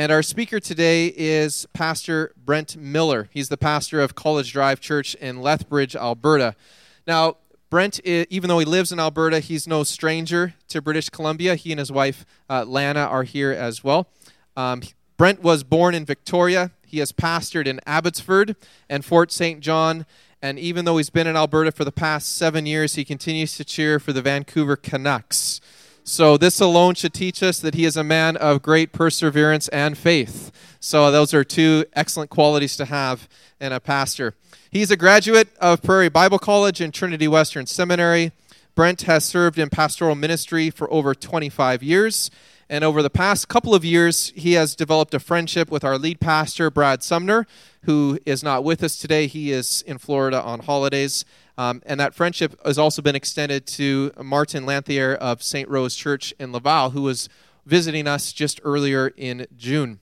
And our speaker today is Pastor Brent Miller. He's the pastor of College Drive Church in Lethbridge, Alberta. Now, Brent, even though he lives in Alberta, he's no stranger to British Columbia. He and his wife, uh, Lana, are here as well. Um, Brent was born in Victoria. He has pastored in Abbotsford and Fort St. John. And even though he's been in Alberta for the past seven years, he continues to cheer for the Vancouver Canucks. So, this alone should teach us that he is a man of great perseverance and faith. So, those are two excellent qualities to have in a pastor. He's a graduate of Prairie Bible College and Trinity Western Seminary. Brent has served in pastoral ministry for over 25 years. And over the past couple of years, he has developed a friendship with our lead pastor, Brad Sumner, who is not with us today. He is in Florida on holidays. Um, and that friendship has also been extended to Martin Lanthier of St. Rose Church in Laval, who was visiting us just earlier in June.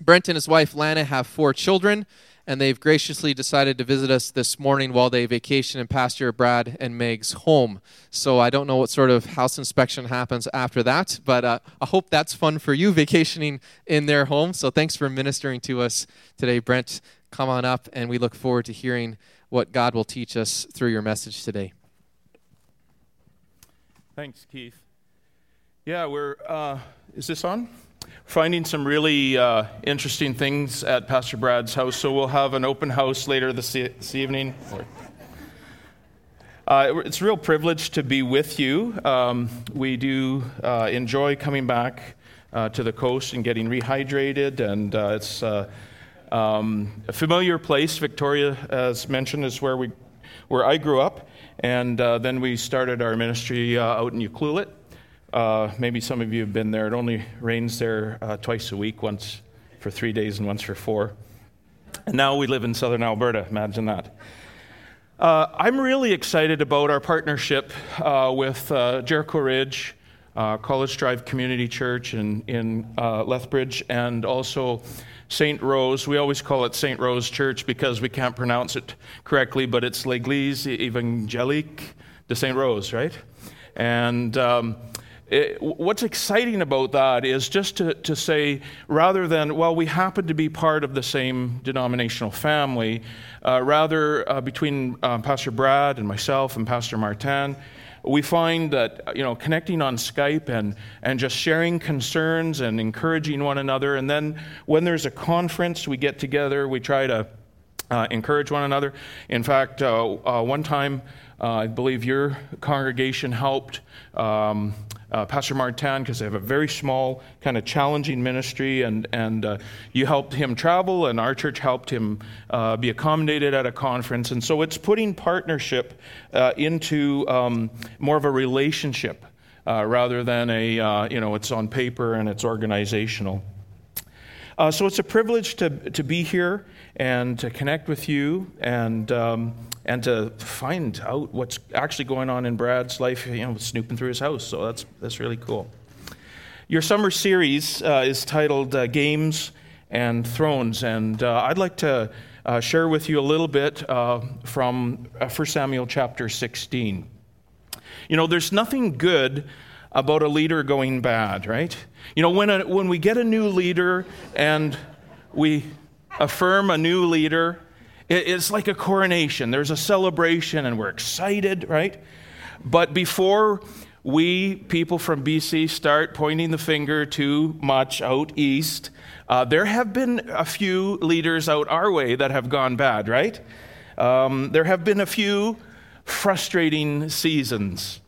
Brent and his wife Lana have four children, and they've graciously decided to visit us this morning while they vacation in Pastor Brad and Meg's home. So I don't know what sort of house inspection happens after that, but uh, I hope that's fun for you vacationing in their home. So thanks for ministering to us today, Brent. Come on up, and we look forward to hearing what God will teach us through your message today. Thanks, Keith. Yeah, we're. Uh, is this on? Finding some really uh, interesting things at Pastor Brad's house, so we'll have an open house later this, e- this evening. Uh, it's a real privilege to be with you. Um, we do uh, enjoy coming back uh, to the coast and getting rehydrated, and uh, it's um, a familiar place. Victoria, as mentioned, is where we, where I grew up, and uh, then we started our ministry uh, out in Ucluelet. Uh, maybe some of you have been there. It only rains there uh, twice a week, once for three days and once for four. And now we live in southern Alberta. Imagine that. Uh, I'm really excited about our partnership uh, with Jericho Ridge, College Drive Community Church in, in Lethbridge, and also St. Rose. We always call it St. Rose Church because we can't pronounce it correctly, but it's L'Église Évangélique de St. Rose, right? And um, it, what's exciting about that is just to, to say, rather than, well, we happen to be part of the same denominational family, uh, rather uh, between uh, Pastor Brad and myself and Pastor Martin, we find that you know connecting on Skype and and just sharing concerns and encouraging one another, and then when there's a conference, we get together, we try to uh, encourage one another. In fact, uh, uh, one time, uh, I believe your congregation helped. Um, uh, Pastor Martin, because they have a very small, kind of challenging ministry, and, and uh, you helped him travel, and our church helped him uh, be accommodated at a conference. And so it's putting partnership uh, into um, more of a relationship uh, rather than a, uh, you know, it's on paper and it's organizational. so it's a privilege to, to be here and to connect with you and. Um, and to find out what's actually going on in Brad's life, you know, snooping through his house. So that's, that's really cool. Your summer series uh, is titled uh, Games and Thrones, and uh, I'd like to uh, share with you a little bit uh, from 1 uh, Samuel chapter 16. You know, there's nothing good about a leader going bad, right? You know, when, a, when we get a new leader and we affirm a new leader, it's like a coronation. There's a celebration and we're excited, right? But before we, people from BC, start pointing the finger too much out east, uh, there have been a few leaders out our way that have gone bad, right? Um, there have been a few frustrating seasons.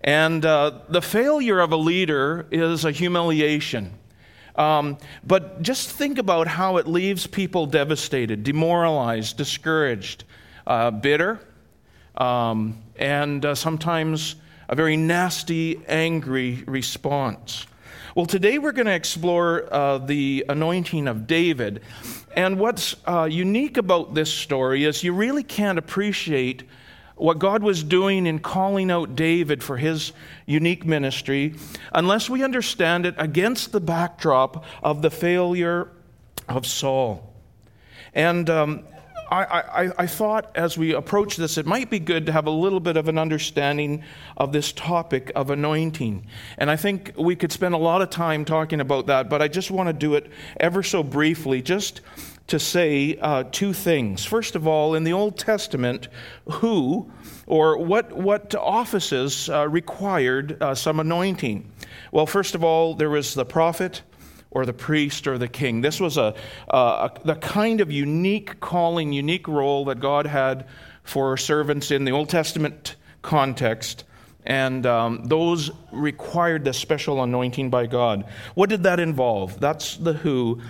And uh, the failure of a leader is a humiliation. Um, but just think about how it leaves people devastated, demoralized, discouraged, uh, bitter, um, and uh, sometimes a very nasty, angry response. Well, today we're going to explore uh, the anointing of David. And what's uh, unique about this story is you really can't appreciate what God was doing in calling out David for his unique ministry unless we understand it against the backdrop of the failure of Saul. And um, I, I, I, thought as we approach this, it might be good to have a little bit of an understanding of this topic of anointing. And I think we could spend a lot of time talking about that, but I just want to do it ever so briefly, just to say uh, two things. First of all, in the Old Testament, who or what, what offices uh, required uh, some anointing? Well, first of all, there was the prophet or the priest or the king. This was a, a, the kind of unique calling, unique role that God had for servants in the Old Testament context. And um, those required the special anointing by God. What did that involve? That's the who.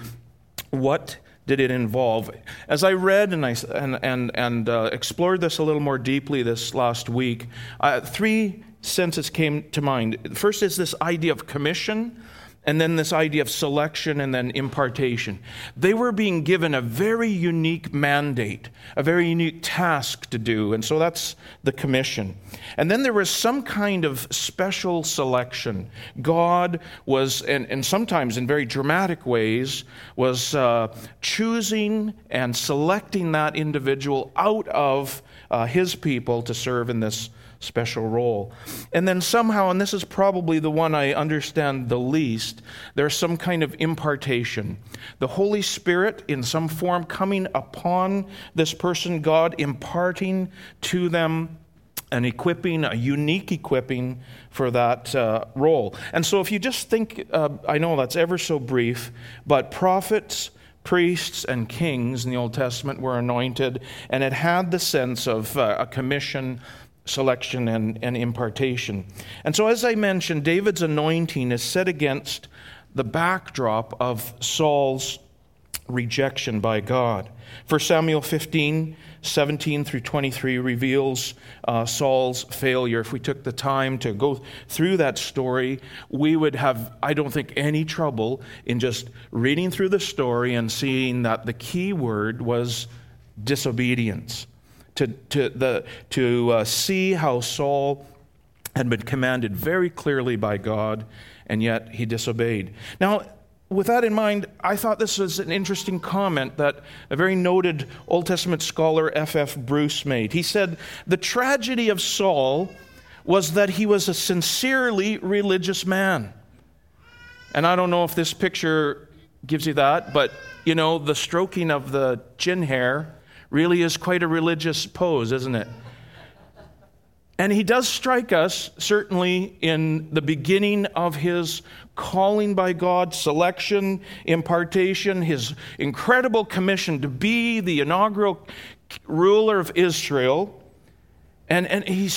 What did it involve? As I read and, I, and, and, and uh, explored this a little more deeply this last week, uh, three senses came to mind. First is this idea of commission and then this idea of selection and then impartation. They were being given a very unique mandate, a very unique task to do, and so that's the commission. And then there was some kind of special selection. God was, and, and sometimes in very dramatic ways, was uh, choosing and selecting that individual out of uh, his people to serve in this special role. And then somehow, and this is probably the one I understand the least, there's some kind of impartation. The Holy Spirit, in some form, coming upon this person, God imparting to them an equipping, a unique equipping for that uh, role. And so, if you just think, uh, I know that's ever so brief, but prophets, priests, and kings in the Old Testament were anointed, and it had the sense of uh, a commission selection and, and impartation. And so, as I mentioned, David's anointing is set against the backdrop of Saul's rejection by God. 1 Samuel 15, 17 through 23 reveals uh, Saul's failure. If we took the time to go through that story, we would have, I don't think, any trouble in just reading through the story and seeing that the key word was disobedience to, to, the, to uh, see how Saul had been commanded very clearly by God, and yet he disobeyed. Now, with that in mind, I thought this was an interesting comment that a very noted Old Testament scholar, F.F. Bruce, made. He said, The tragedy of Saul was that he was a sincerely religious man. And I don't know if this picture gives you that, but you know, the stroking of the chin hair really is quite a religious pose, isn't it? And he does strike us, certainly, in the beginning of his calling by God, selection, impartation, his incredible commission to be the inaugural ruler of Israel. And, and he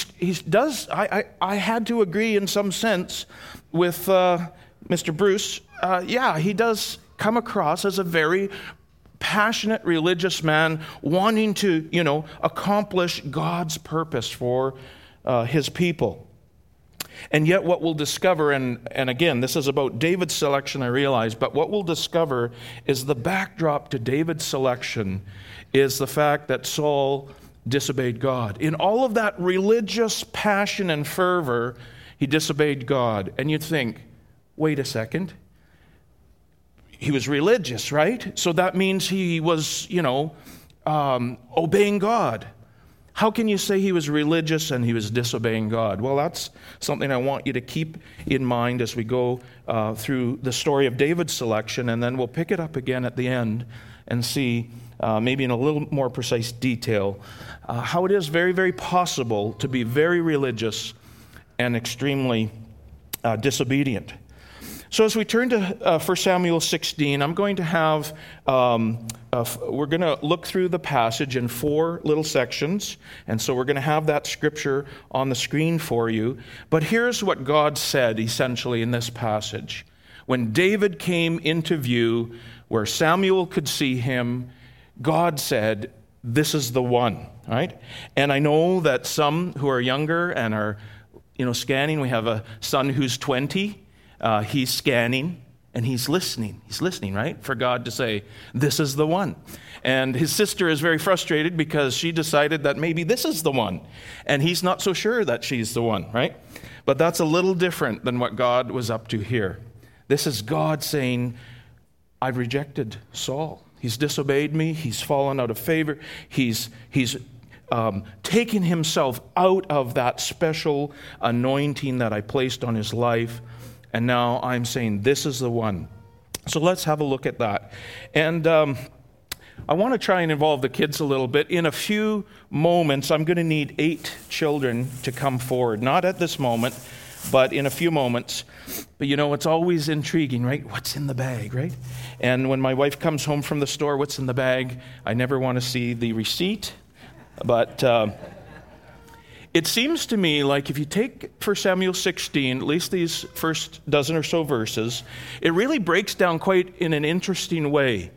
does, I, I, I had to agree in some sense with uh, Mr. Bruce. Uh, yeah, he does come across as a very passionate religious man wanting to, you know, accomplish God's purpose for uh, his people. And yet, what we'll discover, and, and again, this is about David's selection, I realize, but what we'll discover is the backdrop to David's selection is the fact that Saul disobeyed God. In all of that religious passion and fervor, he disobeyed God. And you'd think, wait a second, he was religious, right? So that means he was, you know, um, obeying God. How can you say he was religious and he was disobeying God? Well, that's something I want you to keep in mind as we go uh, through the story of David's selection, and then we'll pick it up again at the end and see, uh, maybe in a little more precise detail, uh, how it is very, very possible to be very religious and extremely uh, disobedient. So, as we turn to uh, 1 Samuel 16, I'm going to have, um, we're going to look through the passage in four little sections. And so we're going to have that scripture on the screen for you. But here's what God said essentially in this passage. When David came into view where Samuel could see him, God said, This is the one, right? And I know that some who are younger and are, you know, scanning, we have a son who's 20 uh, he's scanning and he's listening. He's listening, right? For God to say, This is the one. And his sister is very frustrated because she decided that maybe this is the one. And he's not so sure that she's the one, right? But that's a little different than what God was up to here. This is God saying, I've rejected Saul. He's disobeyed me. He's fallen out of favor. He's, he's um, taken himself out of that special anointing that I placed on his life. And now I'm saying, This is the one. So let's have a look at that. And um, I want to try and involve the kids a little bit. In a few moments, I'm going to need eight children to come forward. Not at this moment, but in a few moments. But you know, it's always intriguing, right? What's in the bag, right? And when my wife comes home from the store, what's in the bag? I never want to see the receipt. But uh, it seems to me like if you take 1 Samuel 16, at least these first dozen or so verses, it really breaks down quite in an interesting way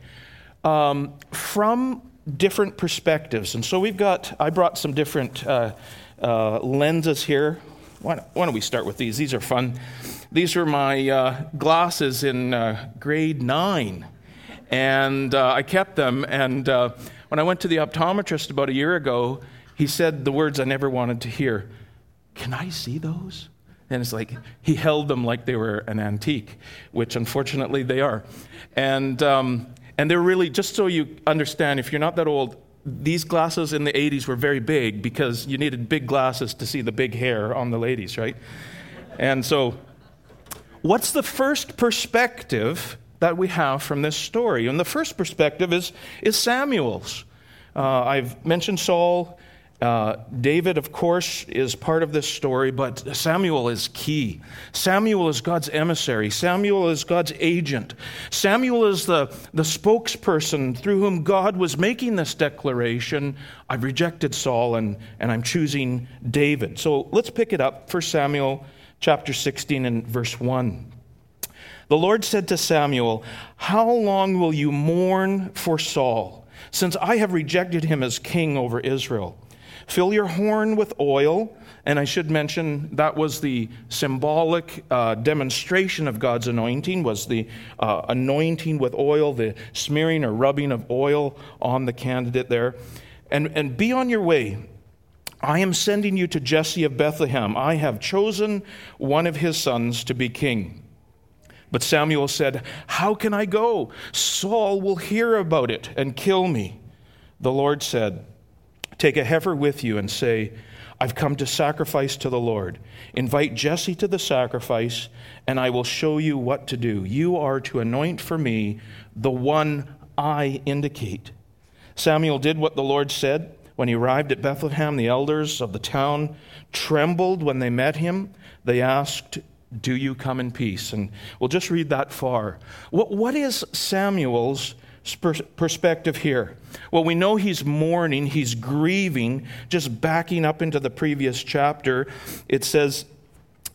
um, from different perspectives. And so we've got, I brought some different uh, uh, lenses here. Why don't, why don't, we start with these? These are fun. These were my uh, glasses in uh, grade nine, and uh, I kept them. And uh, when I went to the optometrist about a year ago, he said the words I never wanted to hear Can I see those? And it's like he held them like they were an antique, which unfortunately they are. And, um, and they're really, just so you understand, if you're not that old, these glasses in the 80s were very big because you needed big glasses to see the big hair on the ladies, right? And so, what's the first perspective that we have from this story? And the first perspective is, is Samuel's. Uh, I've mentioned Saul uh, David, of course, is part of this story, but Samuel is key. Samuel is God's emissary. Samuel is God's agent. Samuel is the, the spokesperson through whom God was making this declaration I've rejected Saul and, and I'm choosing David. So let's pick it up. 1 Samuel chapter 16 and verse 1. The Lord said to Samuel, How long will you mourn for Saul, since I have rejected him as king over Israel? Fill your horn with oil. And I should mention that was the symbolic uh, demonstration of God's anointing, was the uh, anointing with oil, the smearing or rubbing of oil on the candidate there. And, and be on your way. I am sending you to Jesse of Bethlehem. I have chosen one of his sons to be king. But Samuel said, How can I go? Saul will hear about it and kill me. The Lord said, Take a heifer with you and say, I've come to sacrifice to the Lord. Invite Jesse to the sacrifice, and I will show you what to do. You are to anoint for me the one I indicate. Samuel did what the Lord said. When he arrived at Bethlehem, the elders of the town trembled when they met him. They asked, Do you come in peace? And we'll just read that far. What, what is Samuel's perspective here? Well, we know he's mourning, he's grieving. Just backing up into the previous chapter, it says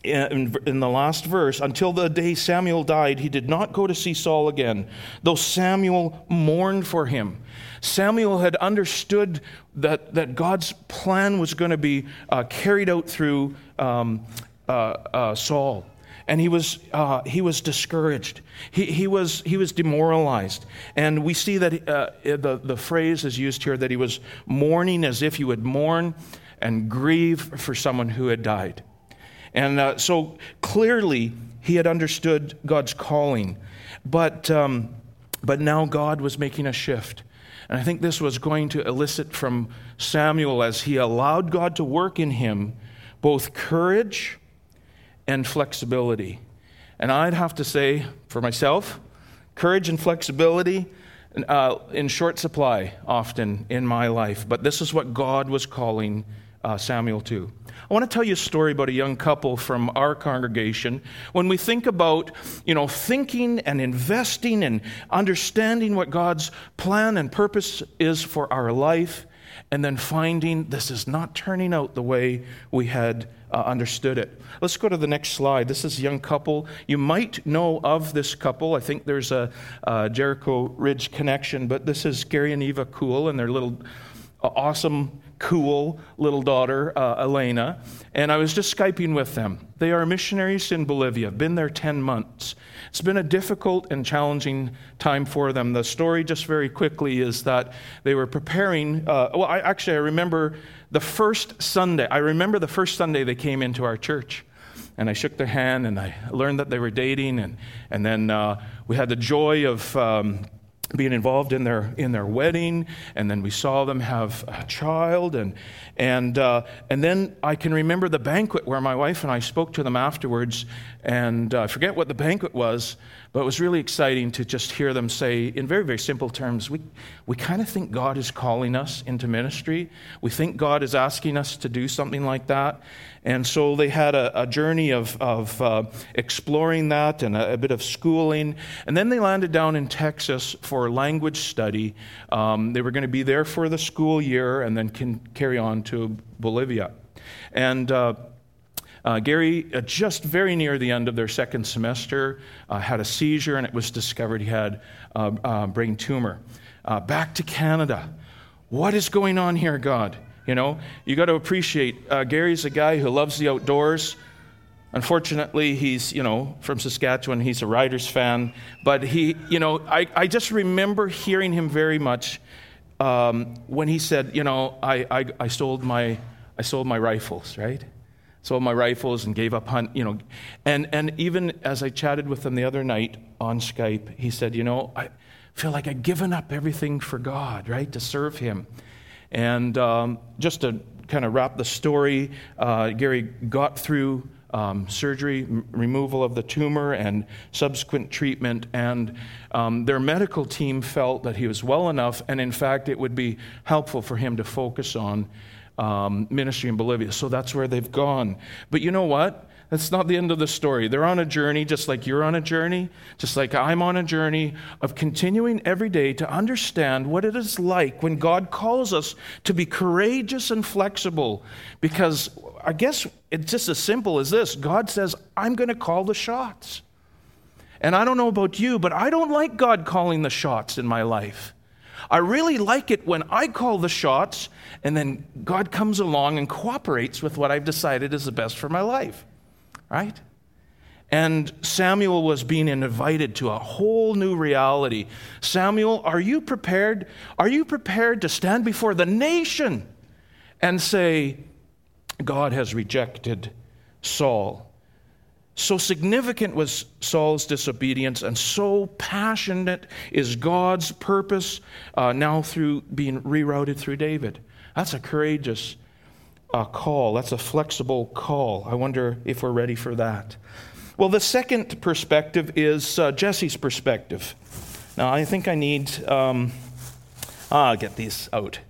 in, in, the last verse, until the day Samuel died, he did not go to see Saul again, though Samuel mourned for him. Samuel had understood that, that God's plan was going to be uh, carried out through um, uh, uh, Saul and he was, uh, he was discouraged. He, he, was, he was demoralized. And we see that uh, the, the phrase is used here that he was mourning as if you would mourn and grieve for someone who had died. And uh, so clearly he had understood God's calling. But, um, but now God was making a shift. And I think this was going to elicit from Samuel as he allowed God to work in him both courage and flexibility. And I'd have to say for myself, courage and flexibility uh, in short supply often in my life. But this is what God was calling uh, Samuel to. I want to tell you a story about a young couple from our congregation. When we think about, you know, thinking and investing and understanding what God's plan and purpose is for our life, and then finding this is not turning out the way we had uh, understood it. Let's go to the next slide. This is a young couple. You might know of this couple. I think there's a, Jericho Ridge connection, but this is Gary and Eva Cool and their little uh, awesome cool little daughter, uh, Elena, and I was just Skyping with them. They are missionaries in Bolivia, been there 10 months. It's been a difficult and challenging time for them. The story, just very quickly, is that they were preparing. Uh, well, I, actually, I remember the first Sunday. I remember the first Sunday they came into our church. And I shook their hand and I learned that they were dating. And, and then uh, we had the joy of. Um, being involved in their in their wedding, and then we saw them have a child, and and uh, and then I can remember the banquet where my wife and I spoke to them afterwards, and uh, I forget what the banquet was, but it was really exciting to just hear them say, in very very simple terms, we we kind of think God is calling us into ministry. We think God is asking us to do something like that, and so they had a, a journey of, of uh, exploring that and a, a, bit of schooling. And then they landed down in Texas for language study. Um, they were going to be there for the school year and then can carry on to Bolivia. And uh, uh, Gary, uh, just very near the end of their second semester, uh, had a seizure and it was discovered he had a uh, brain tumor. back to Canada. What is going on here, God? You know, you got to appreciate uh, Gary's a guy who loves the outdoors. Unfortunately, he's, you know, from Saskatchewan. He's a Riders fan. But he, you know, I, I just remember hearing him very much um, when he said, you know, I, I, I, sold my, I sold my rifles, right? Sold my rifles and gave up hunt, you know. And, and even as I chatted with him the other night on Skype, he said, you know, I feel like I've given up everything for God, right, to serve him. And um, just to kind of wrap the story, uh, Gary got through um, surgery, m- removal of the tumor, and subsequent treatment. And um, their medical team felt that he was well enough, and in fact, it would be helpful for him to focus on um, ministry in Bolivia. So that's where they've gone. But you know what? That's not the end of the story. They're on a journey, just like you're on a journey, just like I'm on a journey of continuing every day to understand what it is like when God calls us to be courageous and flexible. Because I guess it's just as simple as this God says, I'm going to call the shots. And I don't know about you, but I don't like God calling the shots in my life. I really like it when I call the shots and then God comes along and cooperates with what I've decided is the best for my life right? And Samuel was being invited to a whole new reality. Samuel, are you prepared? Are you prepared to stand before the nation and say, God has rejected Saul? So significant was Saul's disobedience, and so passionate is God's purpose uh, now through being rerouted through David. That's a courageous a call. That's a flexible call. I wonder if we're ready for that. Well, the second perspective is uh, Jesse's perspective. Now, I think I need, um, ah, I'll get these out.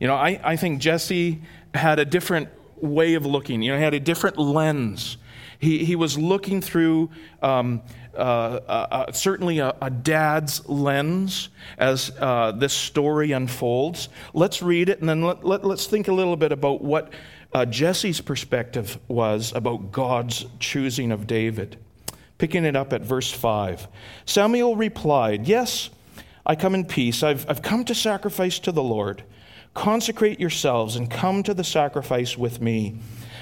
You know, I, I think Jesse had a different way of looking, you know, he had a different lens. He, he was looking through um, uh, uh, certainly a, a, dad's lens as uh, this story unfolds. Let's read it and then let, let, us think a little bit about what uh, Jesse's perspective was about God's choosing of David. Picking it up at verse 5. Samuel replied, Yes, I come in peace. I've, I've come to sacrifice to the Lord. Consecrate yourselves and come to the sacrifice with me.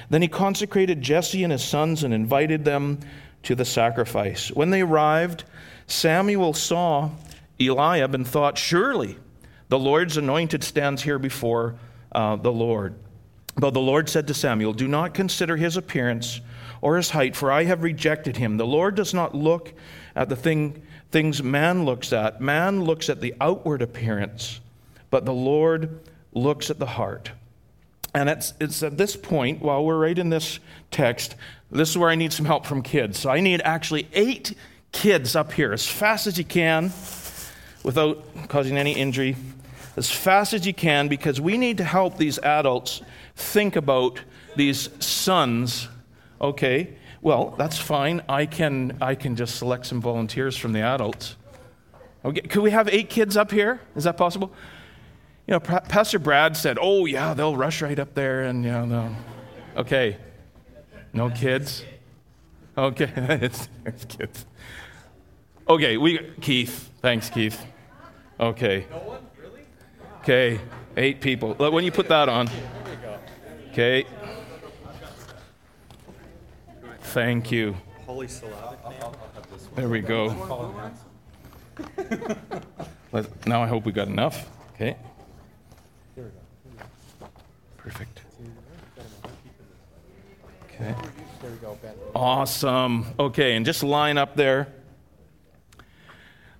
Then he consecrated Jesse and his sons and invited them to the sacrifice. When they arrived, Samuel saw Eliab and thought, Surely the Lord's anointed stands here before uh, the Lord. But the Lord said to Samuel, Do not consider his appearance or his height, for I have rejected him. The Lord does not look at the thing, things man looks at. Man looks at the outward appearance, but the Lord looks at the heart. And it's, it's at this point, while we're right in this text, this is where I need some help from kids. So I need actually eight kids up here as fast as you can without causing any injury. As fast as you can, because we need to help these adults think about these sons. Okay, well, that's fine. I can, I can just select some volunteers from the adults. Okay, could we have eight kids up here? Is that possible? You know, Pastor Brad said, "Oh yeah, they'll rush right up there and you know, they'll... okay, no kids. Okay, it's, kids. Okay, we Keith. Thanks, Keith. Okay. No? Okay, eight people. When you put that on. Okay. Thank you. There we go. now I hope we got enough. Okay. Perfect. Okay. Awesome. Okay, and just line up there.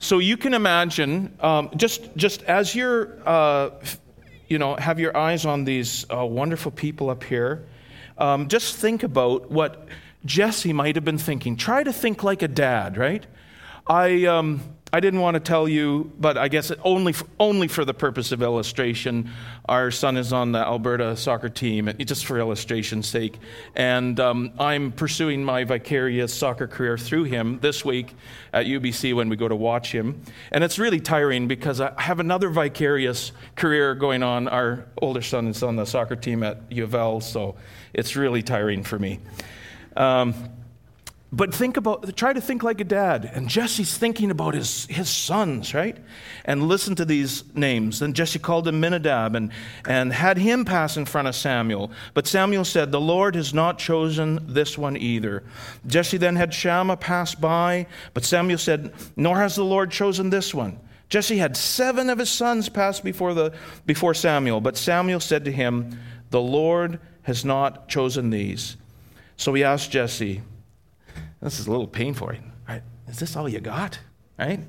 So you can imagine, um, just, just as you're, uh, you know, have your eyes on these uh, wonderful people up here, um, just think about what Jesse might have been thinking. Try to think like a dad, right? I, um, I didn't want to tell you, but I guess only for, only for the purpose of illustration. Our son is on the Alberta soccer team, just for illustration's sake. And um, I'm pursuing my vicarious soccer career through him this week at UBC when we go to watch him. And it's really tiring because I have another vicarious career going on. Our older son is on the soccer team at U of L, so it's really tiring for me. Um, but think about, try to think like a dad. And Jesse's thinking about his, his sons, right? And listen to these names. Then Jesse called Abinadab and, and had him pass in front of Samuel. But Samuel said, The Lord has not chosen this one either. Jesse then had Shammah pass by, but Samuel said, Nor has the Lord chosen this one. Jesse had seven of his sons pass before, the, before Samuel, but Samuel said to him, The Lord has not chosen these. So he asked Jesse, this is a little painful, right? Is this all you got? Right?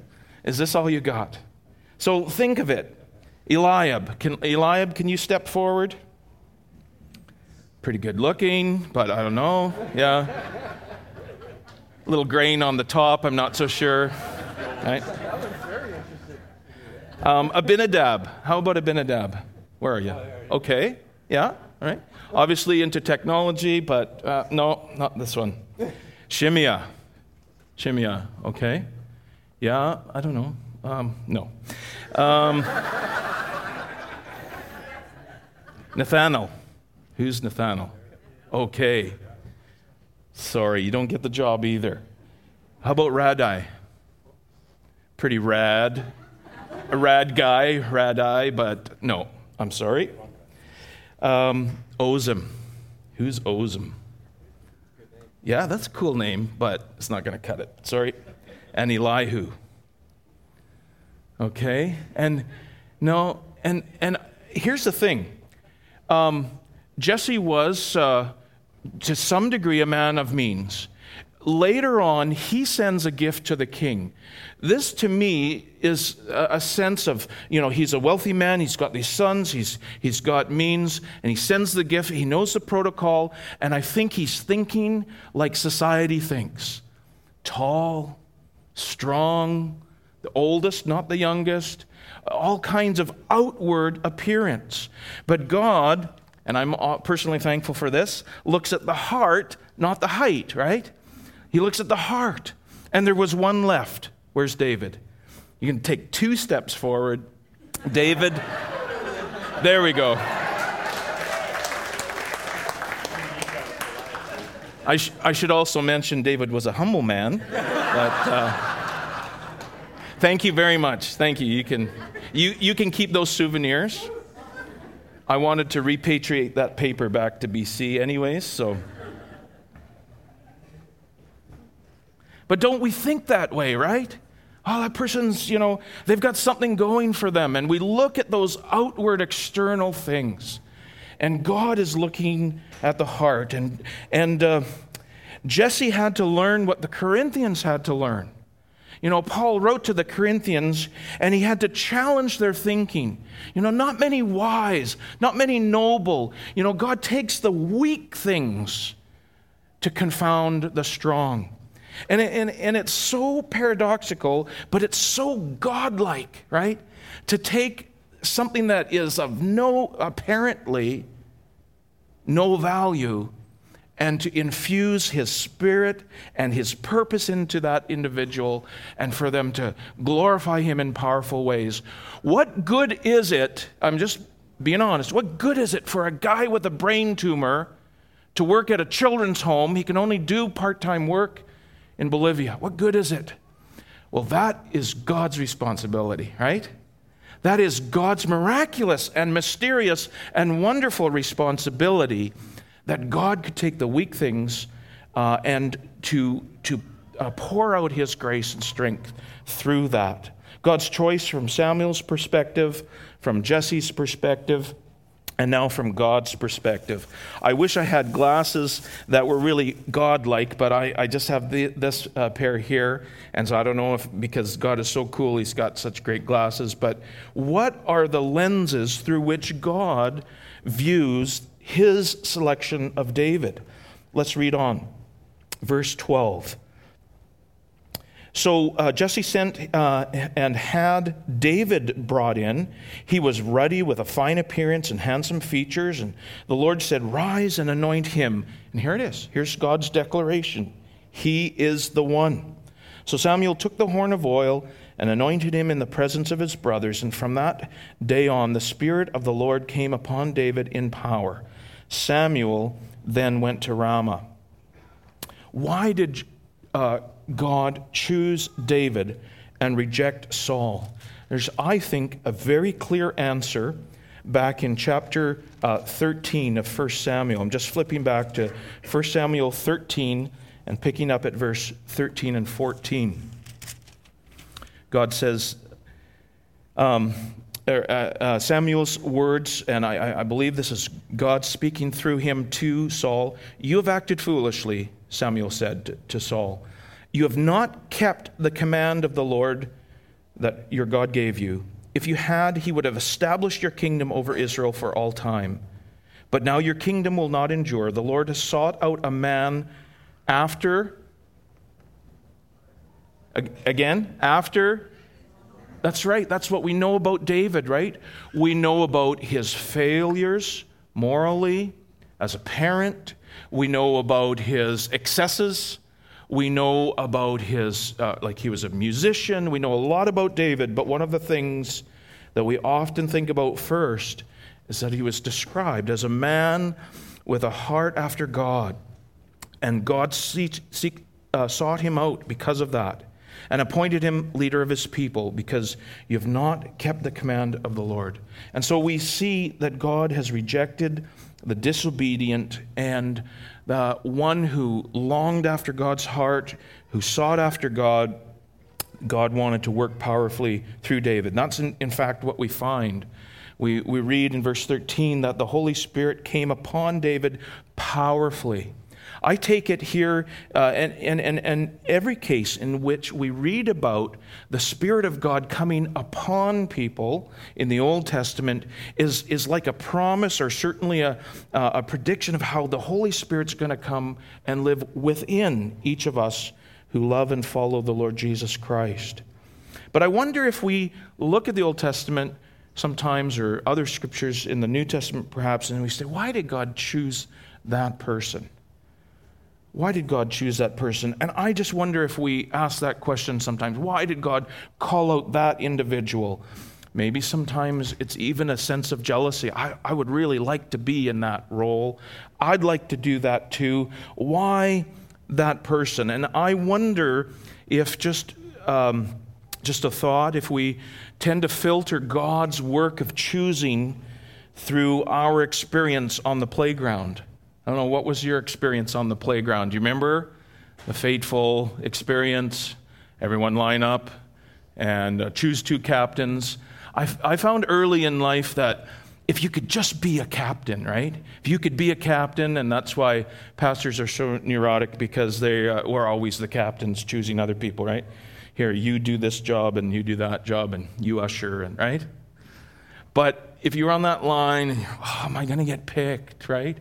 Is this all you got? So think of it. Eliab. Can, Eliab, can you step forward? Pretty good looking, but I don't know. Yeah. A little grain on the top, I'm not so sure. Right? Um, Abinadab. How about Abinadab? Where are you? Okay. Yeah. All right. Obviously into technology, but uh, no, not this one. Shimea. Shimea, okay. Yeah, I don't know. Um, no. Um, Nathaniel. Who's Nathaniel? Okay. Sorry, you don't get the job either. How about Raddai? Pretty rad. A rad guy, Raddai, but no, I'm sorry. Um, Ozem. Who's Ozem? Yeah, that's a cool name, but it's not going to cut it. Sorry. And Elihu. Okay? And no, and, and here's the thing um, Jesse was, uh, to some degree, a man of means. Later on, he sends a gift to the king. This, to me, is a, sense of, you know, he's a wealthy man, he's got these sons, he's, he's got means, and he sends the gift, he knows the protocol, and I think he's thinking like society thinks tall, strong, the oldest, not the youngest, all kinds of outward appearance. But God, and I'm uh, personally thankful for this, looks at the heart, not the height, right? He looks at the heart. And there was one left. Where's David? You can take two steps forward. David, there we go. I, sh- I, should also mention David was a humble man. But, uh, thank you very much. Thank you. You can, you, you can keep those souvenirs. I wanted to repatriate that paper back to BC, anyways, so. But don't we think that way, right? oh, that person's, you know, they've got something going for them. And we look at those outward external things. And God is looking at the heart. And, and uh, Jesse had to learn what the Corinthians had to learn. You know, Paul wrote to the Corinthians and he had to challenge their thinking. You know, not many wise, not many noble. You know, God takes the weak things to confound the strong. And, and, and it's so paradoxical, but it's so godlike, right? To take something that is of no, apparently, no value and to infuse his spirit and his purpose into that individual and for them to glorify him in powerful ways. What good is it? I'm just being honest. What good is it for a guy with a brain tumor to work at a children's home? He can only do part time work in Bolivia. What good is it? Well, that is God's responsibility, right? That is God's miraculous and mysterious and wonderful responsibility that God could take the weak things uh, and to, to uh, pour out his grace and strength through that. God's choice from Samuel's perspective, from Jesse's perspective, and now from God's perspective. I wish I had glasses that were really God-like, but I, I just have the, this uh, pair here, and so I don't know if because God is so cool, He's got such great glasses. But what are the lenses through which God views His selection of David? Let's read on, verse twelve. So uh, Jesse sent uh, and had David brought in. He was ruddy with a fine appearance and handsome features. And the Lord said, Rise and anoint him. And here it is. Here's God's declaration He is the one. So Samuel took the horn of oil and anointed him in the presence of his brothers. And from that day on, the Spirit of the Lord came upon David in power. Samuel then went to Ramah. Why did uh, God choose David and reject Saul? There's, I think, a very clear answer back in chapter uh, 13 of 1 Samuel. I'm just flipping back to 1 Samuel 13 and picking up at verse 13 and 14. God says, um, er, uh, uh, Samuel's words, and I, I believe this is God speaking through him to Saul. You have acted foolishly, Samuel said to, to Saul. You have not kept the command of the Lord that your God gave you. If you had, he would have established your kingdom over Israel for all time. But now your kingdom will not endure. The Lord has sought out a man after, again, after. That's right. That's what we know about David, right? We know about his failures morally as a parent. We know about his excesses we know about his, uh, like he was a musician. We know a lot about David, but one of the things that we often think about first is that he was described as a man with a heart after God. And God seek, seek, uh, sought him out because of that and appointed him leader of his people because you have not kept the command of the Lord. And so we see that God has rejected the disobedient and the one who longed after God's heart, who sought after God, God wanted to work powerfully through David. That's, in, in fact, what we find. We, we read in verse 13 that the Holy Spirit came upon David powerfully. I take it here, uh, and, and, and, and every case in which we read about the Spirit of God coming upon people in the Old Testament is, is like a promise or certainly a, uh, a prediction of how the Holy Spirit's going to come and live within each of us who love and follow the Lord Jesus Christ. But I wonder if we look at the Old Testament sometimes or other scriptures in the New Testament perhaps, and we say, why did God choose that person? Why did God choose that person? And I just wonder if we ask that question sometimes. Why did God call out that individual? Maybe sometimes it's even a sense of jealousy. I, I would really like to be in that role. I'd like to do that too. Why that person? And I wonder if just, um, just a thought, if we tend to filter God's work of choosing through our experience on the playground. I don't know, what was your experience on the playground? Do you remember the fateful experience? Everyone line up and uh, choose two captains. I, I found early in life that if you could just be a captain, right? If you could be a captain, and that's why pastors are so neurotic because they uh, were always the captains choosing other people, right? Here, you do this job and you do that job and you usher, and right? But if you're on that line, oh, am I going to get picked, right?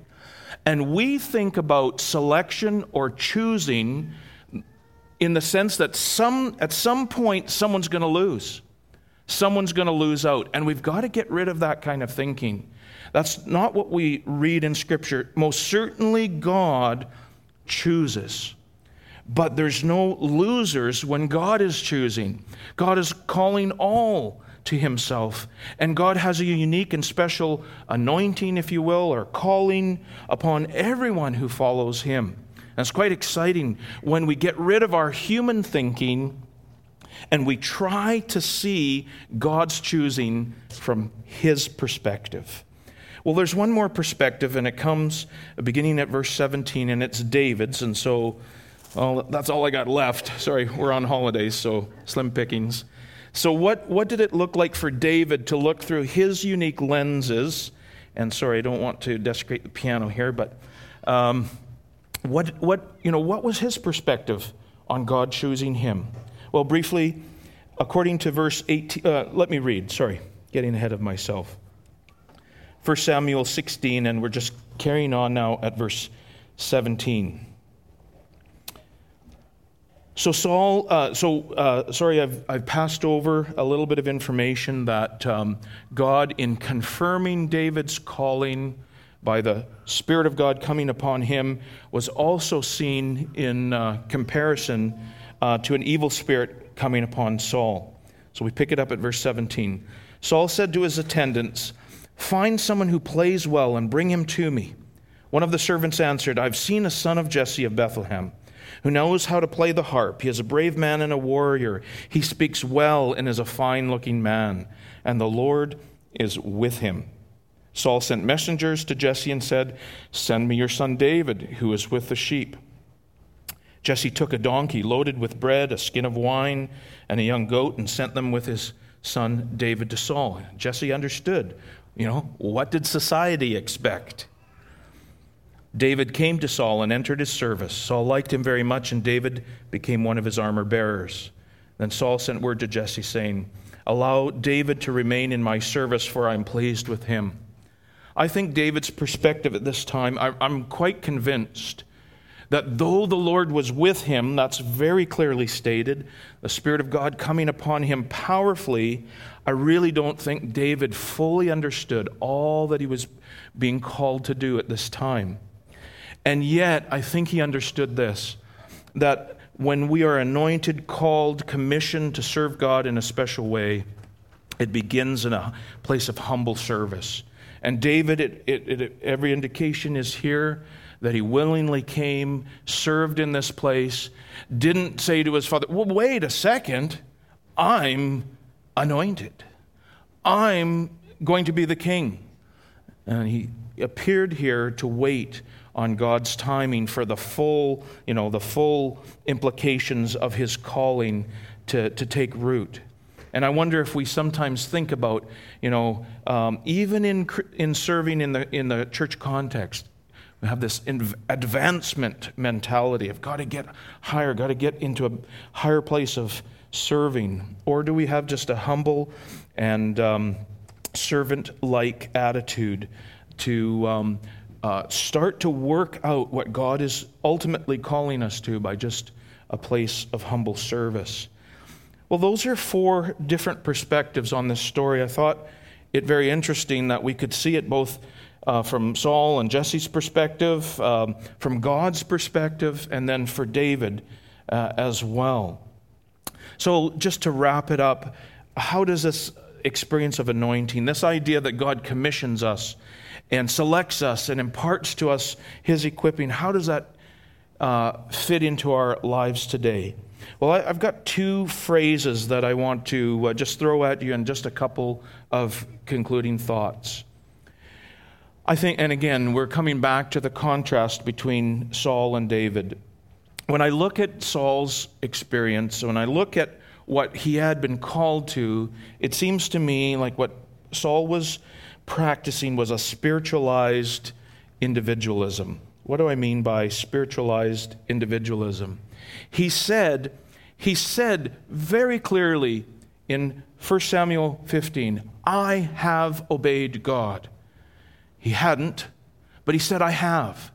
And we think about selection or choosing in the sense that some, at some point someone's going to lose. Someone's going to lose out. And we've got to get rid of that kind of thinking. That's not what we read in Scripture. Most certainly, God chooses. But there's no losers when God is choosing. God is calling all to himself. And God has a unique and special anointing, if you will, or calling upon everyone who follows him. And it's quite exciting when we get rid of our human thinking and we try to see God's choosing from his perspective. Well, there's one more perspective, and it comes beginning at verse 17, and it's David's. And so, well, that's all I got left. Sorry, we're on holidays, so slim pickings. So, what, what did it look like for David to look through his unique lenses And sorry, I don't want to desecrate the piano here, but um, what, what, you know, what was his perspective on God choosing him? Well, briefly, according to verse 18, uh, let me read, sorry, getting ahead of myself. 1 Samuel 16, and we're just carrying on now at verse 17. So, Saul, uh, so uh, sorry, I've, I've passed over a little bit of information that um, God, in confirming David's calling by the Spirit of God coming upon him, was also seen in uh, comparison uh, to an evil spirit coming upon Saul. So we pick it up at verse 17. Saul said to his attendants, Find someone who plays well and bring him to me. One of the servants answered, I've seen a son of Jesse of Bethlehem who knows how to play the harp. He is a brave man and a warrior. He speaks well and is a fine looking man, and the Lord is with him. Saul sent messengers to Jesse and said, Send me your son David, who is with the sheep. Jesse took a donkey loaded with bread, a skin of wine, and a young goat, and sent them with his son David to Saul. Jesse understood, you know, what did society expect? David came to Saul and entered his service. Saul liked him very much, and David became one of his armor bearers. Then Saul sent word to Jesse, saying, Allow David to remain in my service, for I am pleased with him. I think David's perspective at this time, I'm quite convinced that though the Lord was with him, that's very clearly stated, the Spirit of God coming upon him powerfully, I really don't think David fully understood all that he was being called to do at this time. And yet, I think he understood this that when we are anointed, called, commissioned to serve God in a special way, it begins in a place of humble service. And David, it, it, it, every indication is here that he willingly came, served in this place, didn't say to his father, Well, wait a second, I'm anointed. I'm going to be the king. And he appeared here to wait on God's timing for the full, you know, the full implications of his calling to, to take root. And I wonder if we sometimes think about, you know, um, even in, in serving in the, in the church context, we have this advancement mentality of got to get higher, got to get into a higher place of serving. Or do we have just a humble and um, servant like attitude to um, uh, start to work out what God is ultimately calling us to by just a place of humble service. Well, those are four different perspectives on this story. I thought it very interesting that we could see it both uh, from Saul and Jesse's perspective, um, from God's perspective, and then for David uh, as well. So, just to wrap it up, how does this experience of anointing, this idea that God commissions us and selects us and imparts to us his equipping, how does that uh, fit into our lives today? Well, I, have got two phrases that I want to uh, just throw at you and just a couple of concluding thoughts. I think, and again, we're coming back to the contrast between Saul and David. When I look at Saul's experience, when I look at what he had been called to, it seems to me like what Saul was practicing was a spiritualized individualism. What do I mean by spiritualized individualism? He said, he said very clearly in 1 Samuel 15, I have obeyed God. He hadn't, but he said, I have.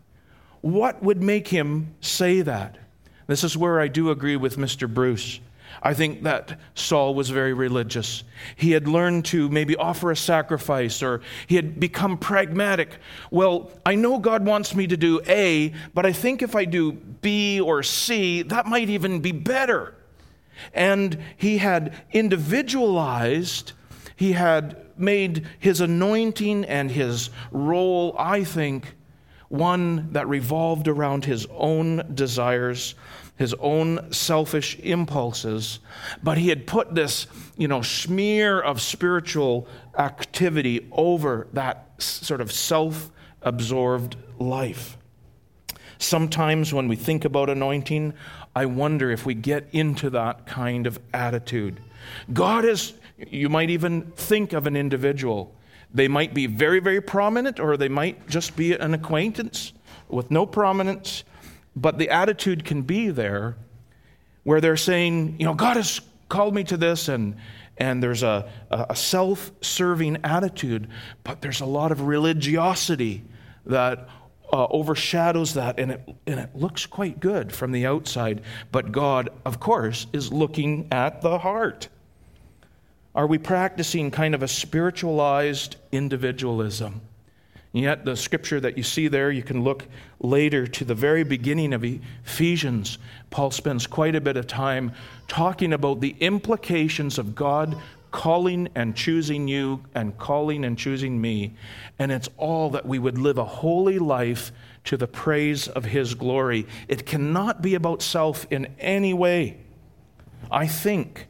What would make him say that? This is where I do agree with Mr. Bruce. I think that Saul was very religious. He had learned to maybe offer a sacrifice or he had become pragmatic. Well, I know God wants me to do A, but I think if I do B or C, that might even be better. And he had individualized, he had made his anointing and his role, I think, one that revolved around his own desires his own selfish impulses, but he had put this, you know, smear of spiritual activity over that sort of self absorbed life. Sometimes when we think about anointing, I wonder if we get into that kind of attitude. God is, you might even think of an individual They might be very, very prominent, or they might just be an acquaintance with no prominence, but the attitude can be there where they're saying, you know, God has called me to this, and, and there's a, a self serving attitude, but there's a lot of religiosity that uh, overshadows that, and it, and it looks quite good from the outside. But God, of course, is looking at the heart. Are we practicing kind of a spiritualized individualism? And yet, the scripture that you see there, you can look later to the very beginning of Ephesians. Paul spends quite a bit of time talking about the implications of God calling and choosing you and calling and choosing me. And it's all that we would live a holy life to the praise of His glory. It cannot be about self in any way. I think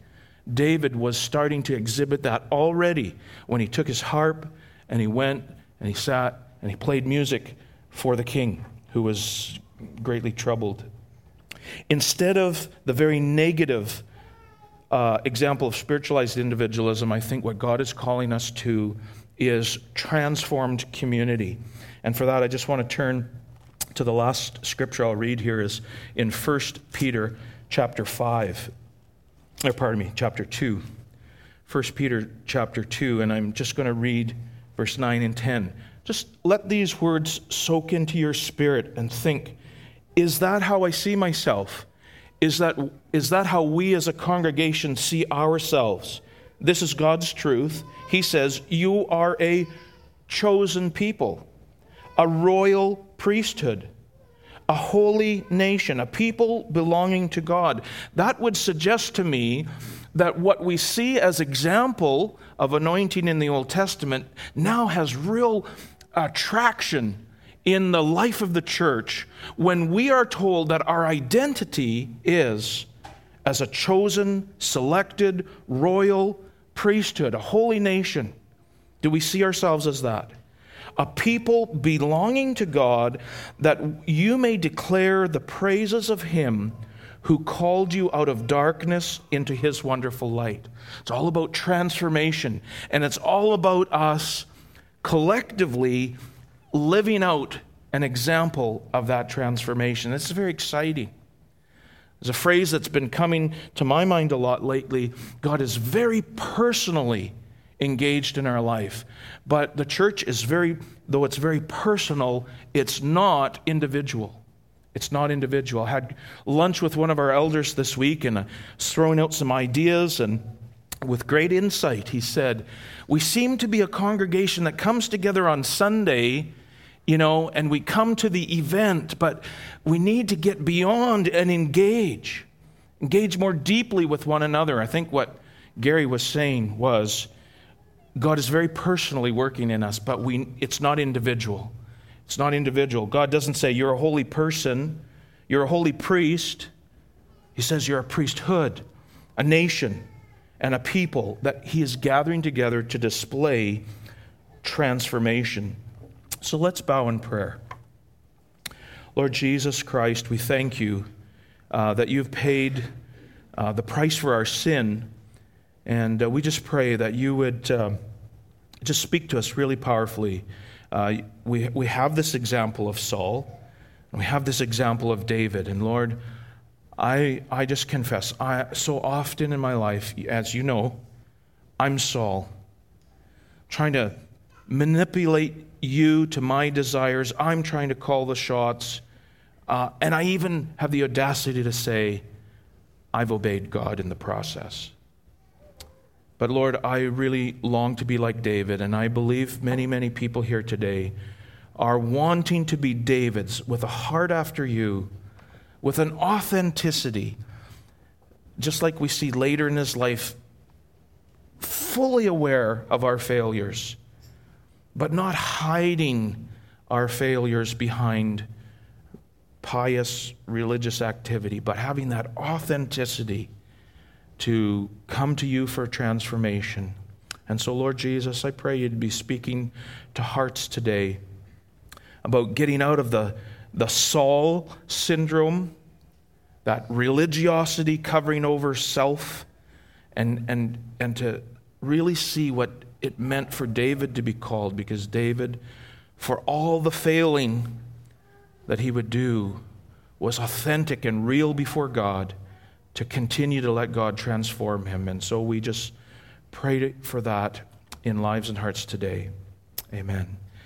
David was starting to exhibit that already when he took his harp and he went and he sat and he played music for the king, who was greatly troubled. Instead of the very negative uh, example of spiritualized individualism, I think what God is calling us to is transformed community. And for that, I just want to turn to the last scripture I'll read here is in 1 Peter chapter 5, or pardon me, chapter 2. 1 Peter chapter 2, and I'm just going to read verse 9 and 10. Just let these words soak into your spirit and think is that how I see myself? Is that, is that how we as a congregation see ourselves? This is God's truth. He says, You are a chosen people, a royal priesthood, a holy nation, a people belonging to God. That would suggest to me that what we see as example of anointing in the Old Testament now has real attraction in the life of the church when we are told that our identity is as a chosen, selected, royal priesthood, a holy nation. Do we see ourselves as that? A people belonging to God that you may declare the praises of Him who called you out of darkness into his wonderful light. It's all about transformation, and it's all about us collectively living out an example of that transformation. This is very exciting. There's a phrase that's been coming to my mind a lot lately God is very personally engaged in our life. But the church is very, though it's very personal, it's not individual. It's not individual. I had lunch with one of our elders this week and uh, was throwing out some ideas and with great insight, he said, We seem to be a congregation that comes together on Sunday, you know, and we come to the event, but we need to get beyond and engage, engage more deeply with one another. I think what Gary was saying was God is very personally working in us, but we, it's not individual. It's not individual. God doesn't say you're a holy person, you're a holy priest. He says you're a priesthood, a nation, and a people that He is gathering together to display transformation. So let's bow in prayer. Lord Jesus Christ, we thank you uh, that you've paid uh, the price for our sin. And uh, we just pray that you would uh, just speak to us really powerfully. Uh, we, we have this example of Saul, and we have this example of David. And Lord, I, I just confess, I, so often in my life, as you know, I'm Saul, trying to manipulate you to my desires. I'm trying to call the shots. Uh, and I even have the audacity to say, I've obeyed God in the process. But Lord, I really long to be like David, and I believe many, many people here today are wanting to be Davids with a heart after you, with an authenticity, just like we see later in his life, fully aware of our failures, but not hiding our failures behind pious religious activity, but having that authenticity to come to you for transformation. And so, Lord Jesus, I pray you'd be speaking to hearts today about getting out of the, the Saul syndrome, that religiosity covering over self, and, and, and to really see what it meant for David to be called because David, for all the failing that he would do, was authentic and real before God to continue to let God transform him. And so we just pray for that in lives and hearts today. Amen.